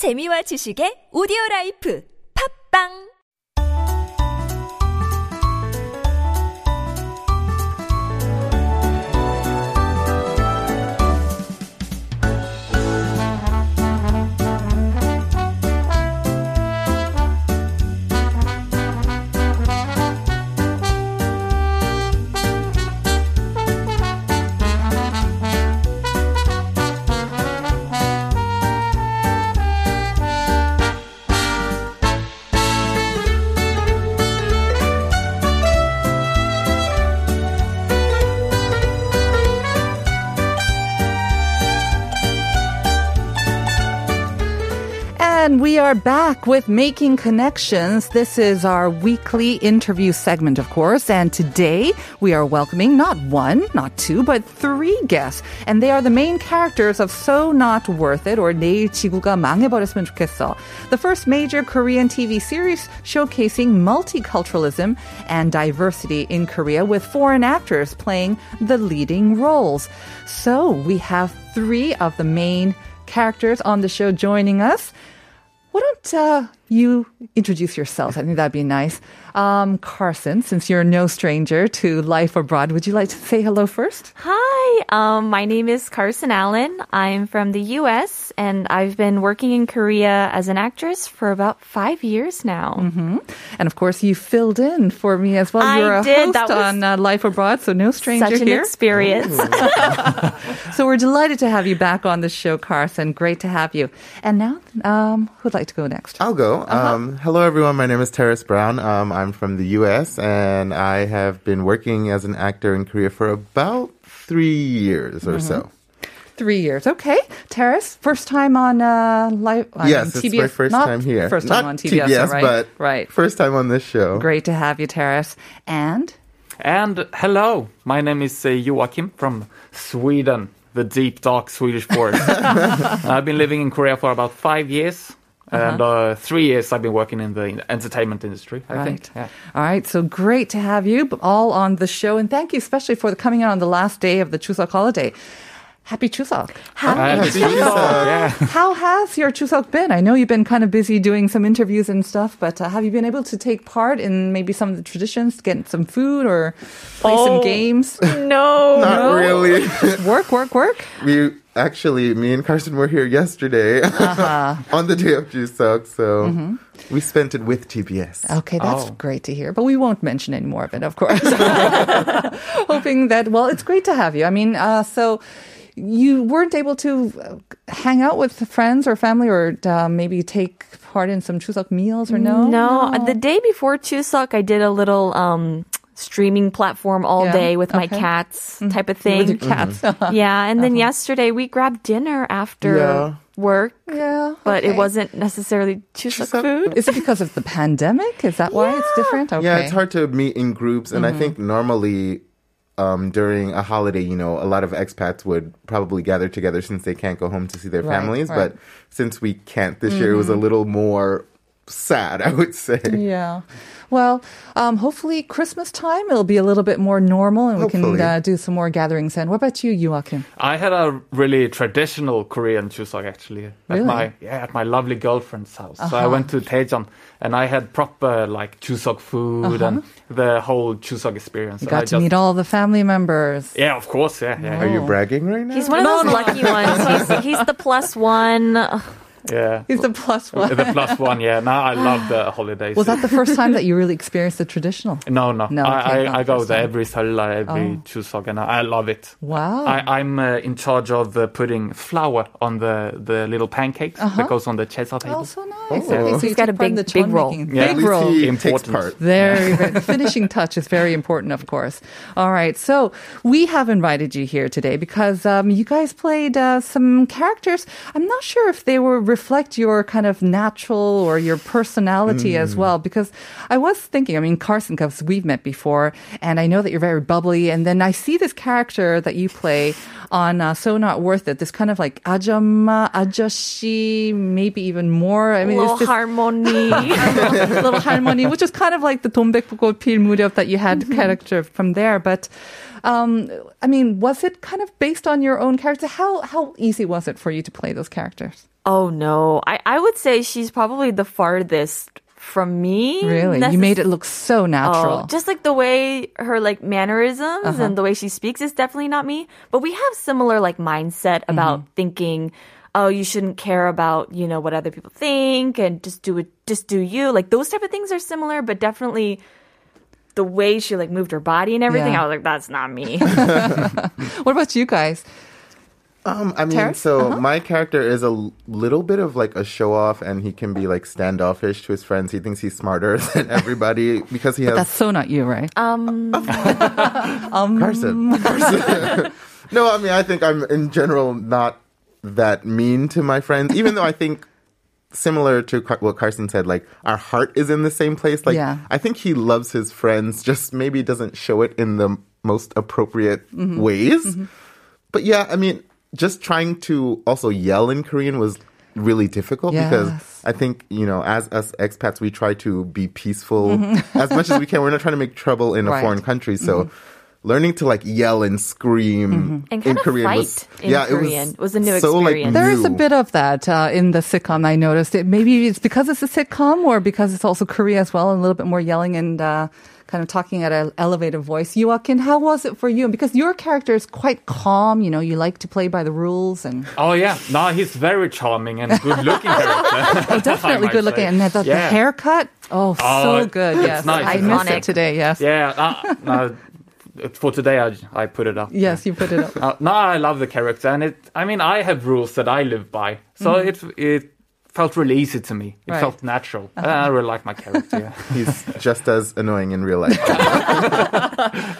재미와 지식의 오디오 라이프. 팝빵 And we are back with Making Connections. This is our weekly interview segment, of course. And today we are welcoming not one, not two, but three guests. And they are the main characters of So Not Worth It or 내일 지구가 망해버렸으면 좋겠어. The first major Korean TV series showcasing multiculturalism and diversity in Korea with foreign actors playing the leading roles. So we have three of the main characters on the show joining us. Why don't uh, you introduce yourself. I think that'd be nice. Um, Carson, since you're no stranger to life abroad, would you like to say hello first? Hi, um, my name is Carson Allen. I'm from the U.S. and I've been working in Korea as an actress for about five years now. Mm-hmm. And of course, you filled in for me as well. I You're a did. host That on uh, Life Abroad, so no stranger here. Such an here. experience. so we're delighted to have you back on the show, Carson. Great to have you. And now, um, who'd like to go next? I'll go. Um, hello, everyone. My name is Terris Brown. Um, I'm from the U.S. and I have been working as an actor in Korea for about three years or so. Three years. Okay. Terris, first time on uh, live. I yes, mean, it's TBS. my first Not time here. First time Not on TBS, TBS, right? but right. first time on this show. Great to have you, Terris. And And hello, my name is uh, Joakim from Sweden, the deep dark Swedish forest. I've been living in Korea for about five years. And uh, three years I've been working in the entertainment industry, I think. Right. All right. So great to have you all on the show. And thank you especially for coming out on the last day of the Chuseok holiday. Happy Chuseok. How, Uh, Happy Chuseok, Chuseok. yeah. how has your Chuseok been? I know you've been kind of busy doing some interviews and stuff, but uh, have you been able to take part in maybe some of the traditions, get some food or play some Oh. games? no. Not really. work, work, work. we actually, me and Carson were here yesterday on the day of Chuseok, so we spent it with TBS. Okay, that's Oh. great to hear. But we won't mention any more of it, of course. Hoping that, well, it's great to have you. I mean, uh, so you weren't able to uh, hang out with friends or family or uh, maybe take part in some Chuseok meals or no? No, the day before Chuseok, I did a little um, streaming platform all Yeah, day with my cats type of With your thing. cats. Yeah, and then yesterday we grabbed dinner after Yeah. Work, yeah. but okay. it wasn't necessarily Chuseok Chuseok- food. Is it because of the pandemic? Is that why it's different? Okay. Yeah, it's hard to meet in groups, and I think normally um, during a holiday, you know, a lot of expats would probably gather together since they can't go home to see their Right, families. right. But since we can't this year, it was a little more sad, I would say. Yeah. Well, um, hopefully Christmas time it'll be a little bit more normal and we can uh, do some more gatherings then. What about you, Joakim? I had a really traditional Korean Chuseok actually at Really? my yeah at my lovely girlfriend's house. So I went to Daejeon and I had proper like Chuseok food and the whole Chuseok experience. You And I got to just- meet all the family members. Yeah, of course. Yeah, yeah, Are you bragging right now? He's one of those lucky ones. He's, he's the plus one. Ugh, yeah. He's the plus one. It's the plus one, yeah. Now I love the holidays. Was that the first time that you really experienced the traditional? No, no. No, I, I, I go first there every Seollal, every Oh. Chuseok, and I, I love it. Wow. I, I'm uh, in charge of uh, putting flour on the, the little pancakes that goes on the chesa table. oh, so nice. Oh. Okay, so He's you got took a part in big- the big chon roll. Yeah. Big At least roll. he takes Important. part. Very, very the finishing touch is very important, of course. All right, so we have invited you here today because um, you guys played uh, some characters. I'm not sure if they were reflect your kind of natural or your personality as well. Because I was thinking, I mean, Carson, because we've met before, and I know that you're very bubbly, and then I see this character that you play on uh, So Not Worth It. This kind of like ajamma, ajashi, maybe even more. I mean, little it's this harmony. little harmony, which is kind of like the 돈백부고 필 무렵 that you had character from there. But um, I mean, was it kind of based on your own character? How how easy was it for you to play those characters? Oh no, I I would say she's probably the farthest from me. Really? You made it look so natural. Oh, just like the way her like mannerisms Uh-huh. and the way she speaks is definitely not me. But we have similar like mindset about Mm-hmm. thinking, oh, you shouldn't care about you know what other people think and just do it, just do you. Like those type of things are similar, but definitely the way she like moved her body and everything, Yeah. I was like, that's not me. what about you guys? Um, I mean, Terris? so Uh-huh. my character is a little bit of like a show off, and he can be like standoffish to his friends. He thinks he's smarter than everybody because he has That's so not you, right? um, Carson. Carson. no, I mean, I think I'm in general not that mean to my friends, even though I think similar to what Carson said, like our heart is in the same place. Like, Yeah. I think he loves his friends, just maybe doesn't show it in the most appropriate Mm-hmm. ways. But yeah, I mean, just trying to also yell in Korean was really difficult because I think, you know, as us expats, we try to be peaceful as much as we can. We're not trying to make trouble in a Mm-hmm. Right. Mm-hmm. foreign country. So learning to like yell and scream And in of Korean fight was, in yeah, Korean it was was a new so, like, experience. There is a bit of that uh, in the sitcom. I noticed it. Maybe it's because it's a sitcom, or because it's also Korea as well, and a little bit more yelling and uh, kind of talking at an elevated voice. Joakim, how was it for you? Because your character is quite calm. You know, you like to play by the rules, and Oh yeah, no, he's very charming and good looking character. oh, definitely good looking. And the, the Yeah. haircut, oh, Oh, so good. Yes, nice, I iconic. it today. Yes, Yeah, uh, no, for today I, I put it up. yes, you put it up. Uh, no, I love the character, and it. I mean, I have rules that I live by, so it it felt really easy to me. It Right. felt natural. Uh, I really like my character. Yeah. He's just as annoying in real life.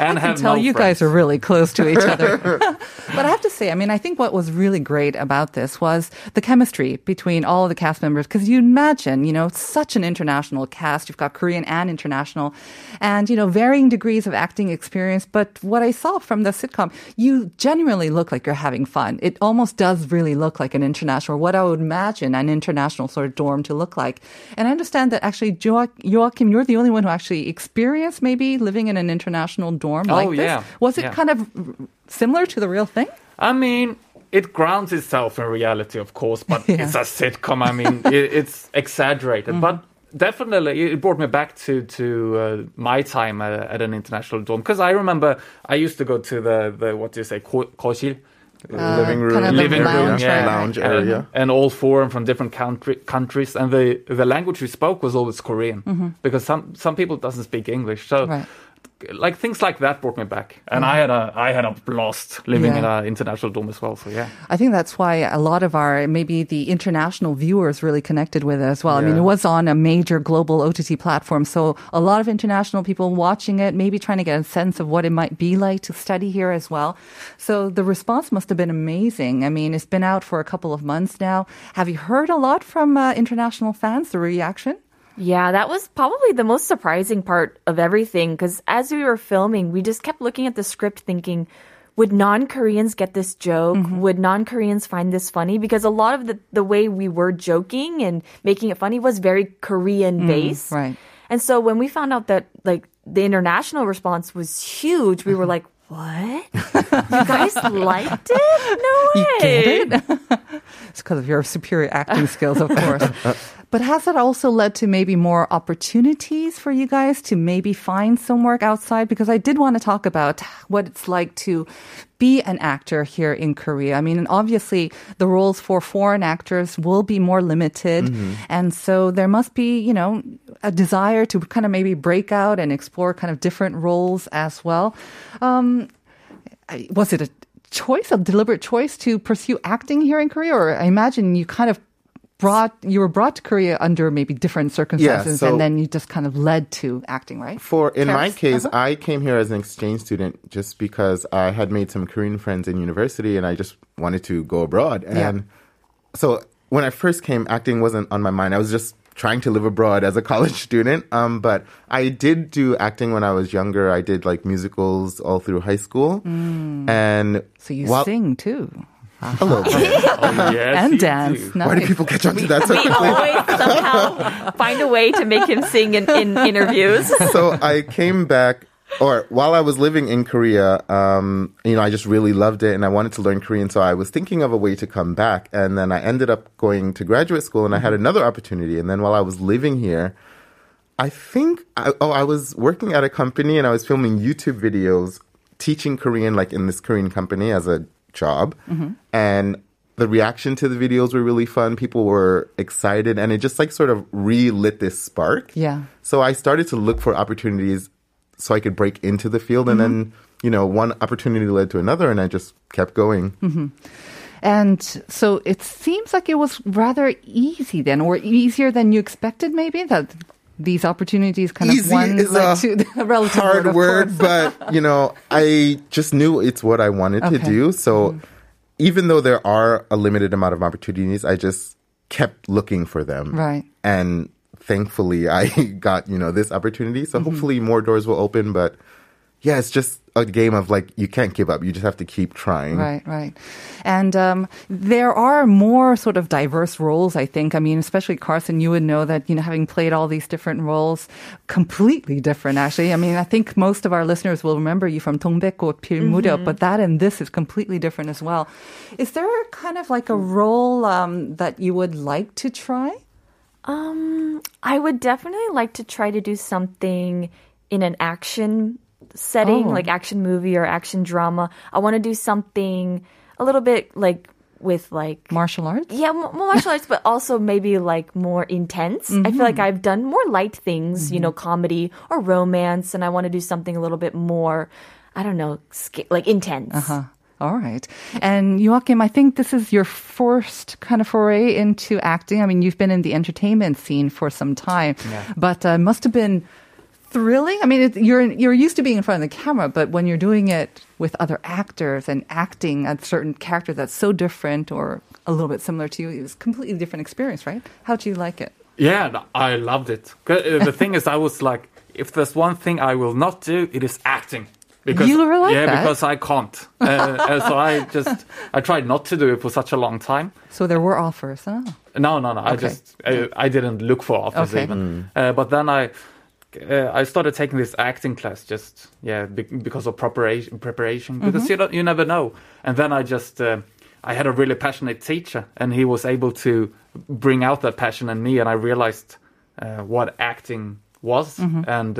And have tell no you friends. guys are really close to each other. but I have to say, I mean, I think what was really great about this was the chemistry between all of the cast members. Because you imagine, you know, such an international cast. You've got Korean and international, and you know, varying degrees of acting experience. But what I saw from the sitcom, you genuinely look like you're having fun. It almost does really look like an international, what I would imagine an international sort of dorm to look like. And I understand that actually, Joa- Joakim, you're the only one who actually experienced maybe living in an international dorm like Oh, this. yeah. Was it Yeah. kind of similar to the real thing? I mean, it grounds itself in reality, of course, but Yeah. it's a sitcom. I mean, it, it's exaggerated, but definitely it brought me back to to uh, my time uh, at an international dorm because I remember I used to go to the the what do you say ko- koshil. living room, kind of the living room, lounge, yeah, lounge and, area. and all four from different country, countries, and the the language we spoke was always Korean because some some people doesn't speak English, so Mm-hmm. Right. Like things like that brought me back, and I had a I had a blast living in Yeah. an international dorm as well. So yeah. I think that's why a lot of our maybe the international viewers really connected with it as well. I mean, it was on a major global OTT platform, so a lot of international people watching it, maybe trying to get a sense of what it might be like to study here as well. So the response must have been amazing. I mean, it's been out for a couple of months now. Have you heard a lot from uh, international fans? The reaction? Yeah, that was probably the most surprising part of everything because as we were filming, we just kept looking at the script thinking, would non Koreans get this joke? Mm-hmm. Would non Koreans find this funny? Because a lot of the, the way we were joking and making it funny was very Korean based. right. And so when we found out that like the international response was huge, we were like, what? You guys liked it? No way. You get it? it's because of your superior acting skills, of course. But has that also led to maybe more opportunities for you guys to maybe find some work outside? Because I did want to talk about what it's like to be an actor here in Korea. I mean, obviously the roles for foreign actors will be more limited. And so there must be, you know, a desire to kind of maybe break out and explore kind of different roles as well. Um, was it a choice, a deliberate choice to pursue acting here in Korea? Or I imagine you kind of brought, you were brought to Korea under maybe different circumstances so- and then you just kind of led to acting, right? For in my Terris? case, I came here as an exchange student just because I had made some Korean friends in university and I just wanted to go abroad. Yeah. And so when I first came, acting wasn't on my mind. I was just trying to live abroad as a college student. Um, but I did do acting when I was younger. I did like musicals all through high school. And Mm. So you while- sing too. A little bit. Oh, yes, and dance. Nice. Why do people catch on to that so We quickly? always somehow find a way to make him sing in, in interviews. so I came back or while I was living in Korea, um, you know, I just really loved it and I wanted to learn Korean. So I was thinking of a way to come back. And then I ended up going to graduate school and I had another opportunity. And then while I was living here, I think, I, oh, I was working at a company and I was filming YouTube videos teaching Korean, like in this Korean company as a job. And the reaction to the videos were really fun. People were excited and it just like sort of relit this spark. Yeah. So I started to look for opportunities so I could break into the field. And then, you know, one opportunity led to another and I just kept going. And so it seems like it was rather easy then, or easier than you expected, maybe that these opportunities kind Easy of one is led a to the relative Hard of word, but, you know, I just knew it's what I wanted to Okay. Mm-hmm. do. So even though there are a limited amount of opportunities, I just kept looking for them. Right. And thankfully, I got, you know, this opportunity. So Mm-hmm. hopefully more doors will open. But yeah, it's just a game of like, you can't give up. You just have to keep trying. Right, right. And um, there are more sort of diverse roles, I think. I mean, especially Carson, you would know that, you know, having played all these different roles, completely different, actually. I mean, I think most of our listeners will remember you from 동백꽃 필 무렵, but that and this is completely different as well. Is there kind of like a role um, that you would like to try? Um, I would definitely like to try to do something in an action setting, Oh. like action movie or action drama. I want to do something a little bit like with like Martial arts? yeah, more martial arts, but also maybe like more intense. I feel like I've done more light things, you know, comedy or romance, and I want to do something a little bit more, I don't know, sca- like intense. Uh huh. All right. And Joakim, I think this is your first kind of foray into acting. I mean, you've been in the entertainment scene for some time, but uh, must have been thrilling. I mean, it, you're you're used to being in front of the camera, but when you're doing it with other actors and acting a certain character that's so different or a little bit similar to you, it was a completely different experience, right? How do you like it? Yeah, I loved it. 'Cause, uh, The thing is, I was like, if there's one thing I will not do, it is acting. You were like yeah, that? because I can't. Uh, uh, so I just I tried not to do it for such a long time. So there were offers. Oh. No, no, no. I just I, I didn't look for offers Okay. even. Uh, but then I uh, I started taking this acting class just yeah be- because of preparation preparation because Mm-hmm. you don't you never know. And then I just uh, I had a really passionate teacher and he was able to bring out that passion in me and I realized uh, what acting was and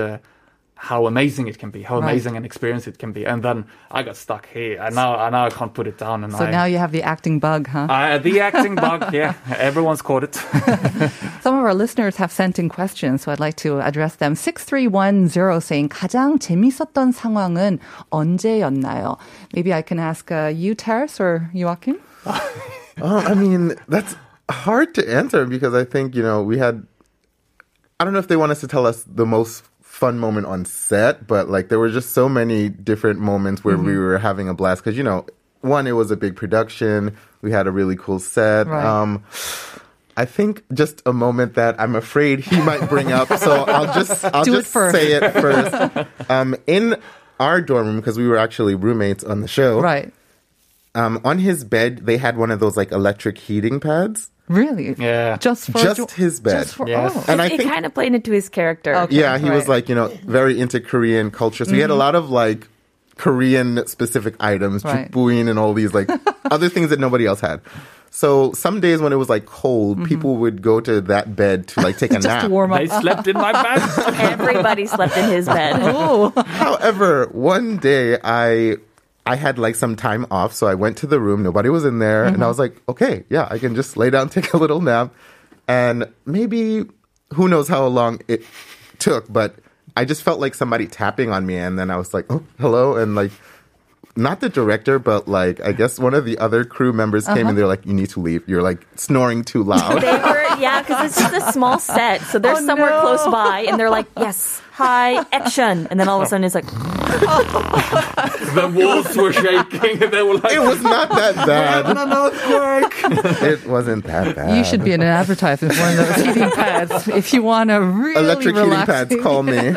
how amazing it can be, how right. amazing an experience it can be. And then I got stuck here, and now and now I can't put it down. And so I, now you have the acting bug, huh? Uh, the acting bug, yeah. Everyone's caught it. Some of our listeners have sent in questions, so I'd like to address them. 6310 saying 가장 재밌었던 상황은 언제였나요? Maybe I can ask uh, you, Terris, or Joakim. oh, I mean, that's hard to answer because I think you know we had. I don't know if they want us to tell us the most fun moment on set, but like there were just so many different moments where we were having a blast because, you know, one, it was a big production. We had a really cool set. Right. Um, I think just a moment that I'm afraid he might bring up. So I'll just I'll Do just first. say it first. Um, in our dorm room, because we were actually roommates on the show, Right. um, on his bed they had one of those like electric heating pads. Really? Yeah. Just for Just his bed. Just for, Yes. oh. And I it kind of played into his character. Okay. yeah, he was like you know very into Korean culture, so he had a mm-hmm. lot of like Korean specific items, Right. jukbuin and all these like other things that nobody else had. So some days when it was like cold, mm-hmm. people would go to that bed to like take a Just nap. to warm up. They slept in my bed. Everybody slept in his bed. Oh, However, one day I I had like some time off, so I went to the room. Nobody was in there, and I mm-hmm. was like, okay, yeah, I can just lay down, take a little nap, and maybe who knows how long it took, but I just felt like somebody tapping on me, and then I was like, oh, hello, and like. Not the director, but like I guess one of the other crew members came uh-huh. and they're like, "You need to leave. You're like snoring too loud." They were, yeah, because it's just a small set. So they're Oh, somewhere no. close by, and they're like, yes, hi, action. And then all of a sudden it's like, the walls were shaking. And they were like, it was not that bad. it wasn't that bad. you should be in an advertisement for one of those heating pads if you want to really electric heating pads. Call me.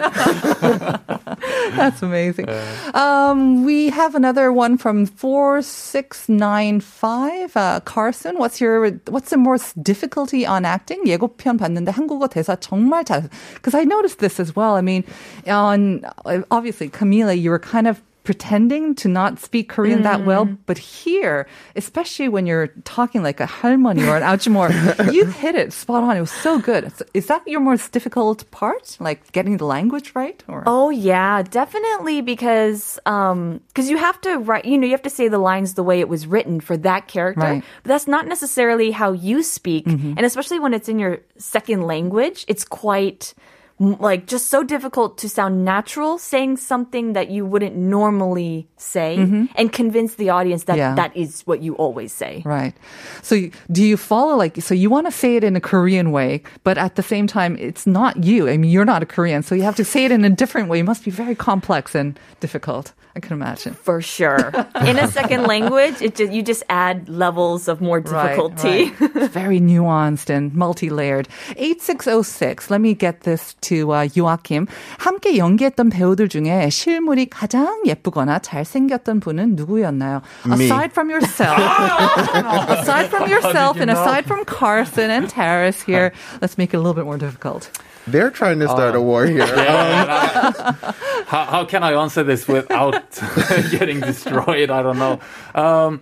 That's amazing. Um, we have another one from four six nine five. Uh, Carson, what's your what's the most difficulty on acting? 예고편 봤는데 한국어 대사 정말 잘. Because I noticed this as well. I mean, on obviously Camila, you were kind of pretending to not speak Korean that well, but here, especially when you're talking like a 할머니 or an 아주머, you hit it spot on. It was so good. Is that your most difficult part, like getting the language right? Or Oh yeah, definitely because um because you have to write you know you have to say the lines the way it was written for that character. Right. But that's not necessarily how you speak, and especially when it's in your second language, it's quite m- like just so difficult to sound natural saying something that you wouldn't normally say mm-hmm. and convince the audience that Yeah. that is what you always say. Right. So do you follow like so you want to say it in a Korean way, but at the same time it's not you. I mean, you're not a Korean, so you have to say it in a different way. It must be very complex and difficult. I can imagine. For sure. In a second language, it just, you just add levels of more difficulty. Right, right. Very nuanced and multi-layered. 8606. Let me get this 빅스트와 요아킴 함께 연기했던 배우들 중에 실물이 가장 예쁘거나 잘생겼던 분은 누구였나요? Me. Aside from yourself. aside from yourself and aside from Carson and Terris here, let's make it a little bit more difficult. They're trying to start uh, a war here. Yeah, um. how, how, can I answer this without getting destroyed? I don't know. Um,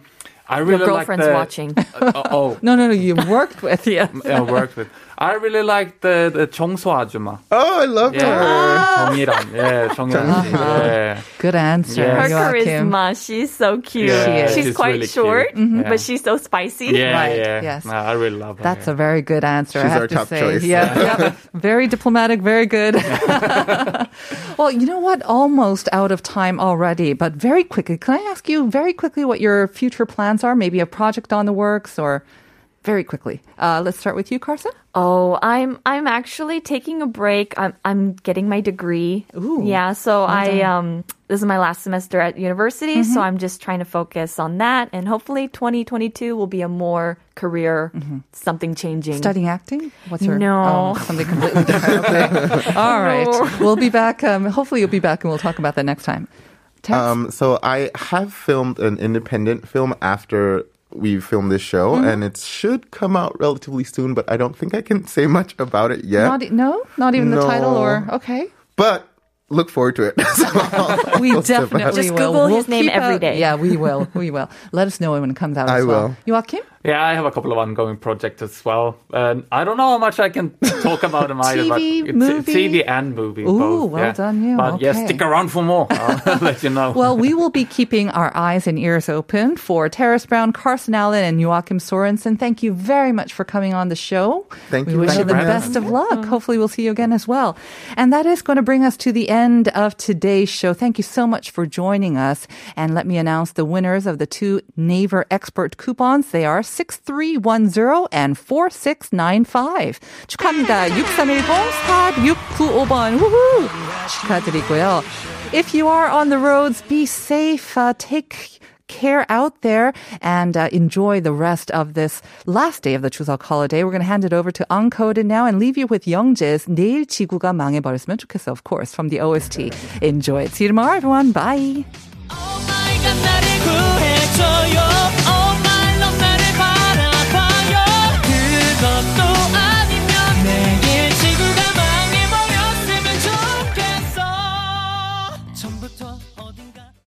I really Your girlfriend's like the, watching. Uh, oh, no, no, no! You worked with, yes. I worked with. I really like the the 청소 아줌마. Oh, I love Yeah, her. 정이란. Yeah, 정이란. 씨. Yeah. Good answer. Yeah. Her Joachim. charisma, she's so cute. Yeah, She is. She's, she's quite really short, cute. Mhm. but she's so spicy. Yeah, Right, yeah. yes. No, I really love her. That's yeah. a very good answer. I She's have our to top say. choice. Yeah, yeah. very diplomatic, very good. well, you know what? Almost out of time already, but very quickly. Can I ask you very quickly what your future plans are? Maybe a project on the works, or very quickly. Uh, let's start with you, Carson. Oh, I'm I'm actually taking a break. I'm I'm getting my degree. Ooh, yeah, so I um this is my last semester at university, Mm-hmm. so I'm just trying to focus on that and hopefully 2022 will be a more career something changing. Studying acting? What's your No. oh, something completely different? Okay. All right, No. we'll be back. Um, hopefully, you'll be back, and we'll talk about that next time. Um, so I have filmed an independent film after we filmed this show, mm-hmm. and it should come out relatively soon. But I don't think I can say much about it yet. not, no, not even the title, or okay. but look forward to it. So I'll- We I'll definitely. Just will. Google We'll his name keep every out- day. Yeah, we will. We will. Let us know when it comes out I as well. will. Joakim? Yeah, I have a couple of ongoing projects as well. And I don't know how much I can talk about them either. but TV, it's- movie? TV and movie. Ooh, both, well yeah. done you. But yeah, stick around for more. I'll let you know. Well, we will be keeping our eyes and ears open for Terris Brown, Carson Allen, and Joakim Sorensen. Thank you very much for coming on the show. Thank we you We wish you the best of luck. Hopefully, we'll see you again as well. And that is going to bring us to the end of today's show. Thank you so much for joining us. And let me announce the winners of the two Naver Expert coupons. They are 6310 and 4695. 축하합니다. 6310-4695번. 우후! 축하드리고요. If you are on the roads, be safe. Uh, take care out there and uh, enjoy the rest of this last day of the Chuseok holiday. We're going to hand it over to Uncoded now and leave you with Youngjae's 내일 지구가 망해버렸으면 좋겠어, of course, from the OST. Enjoy it. See you tomorrow, everyone. Bye.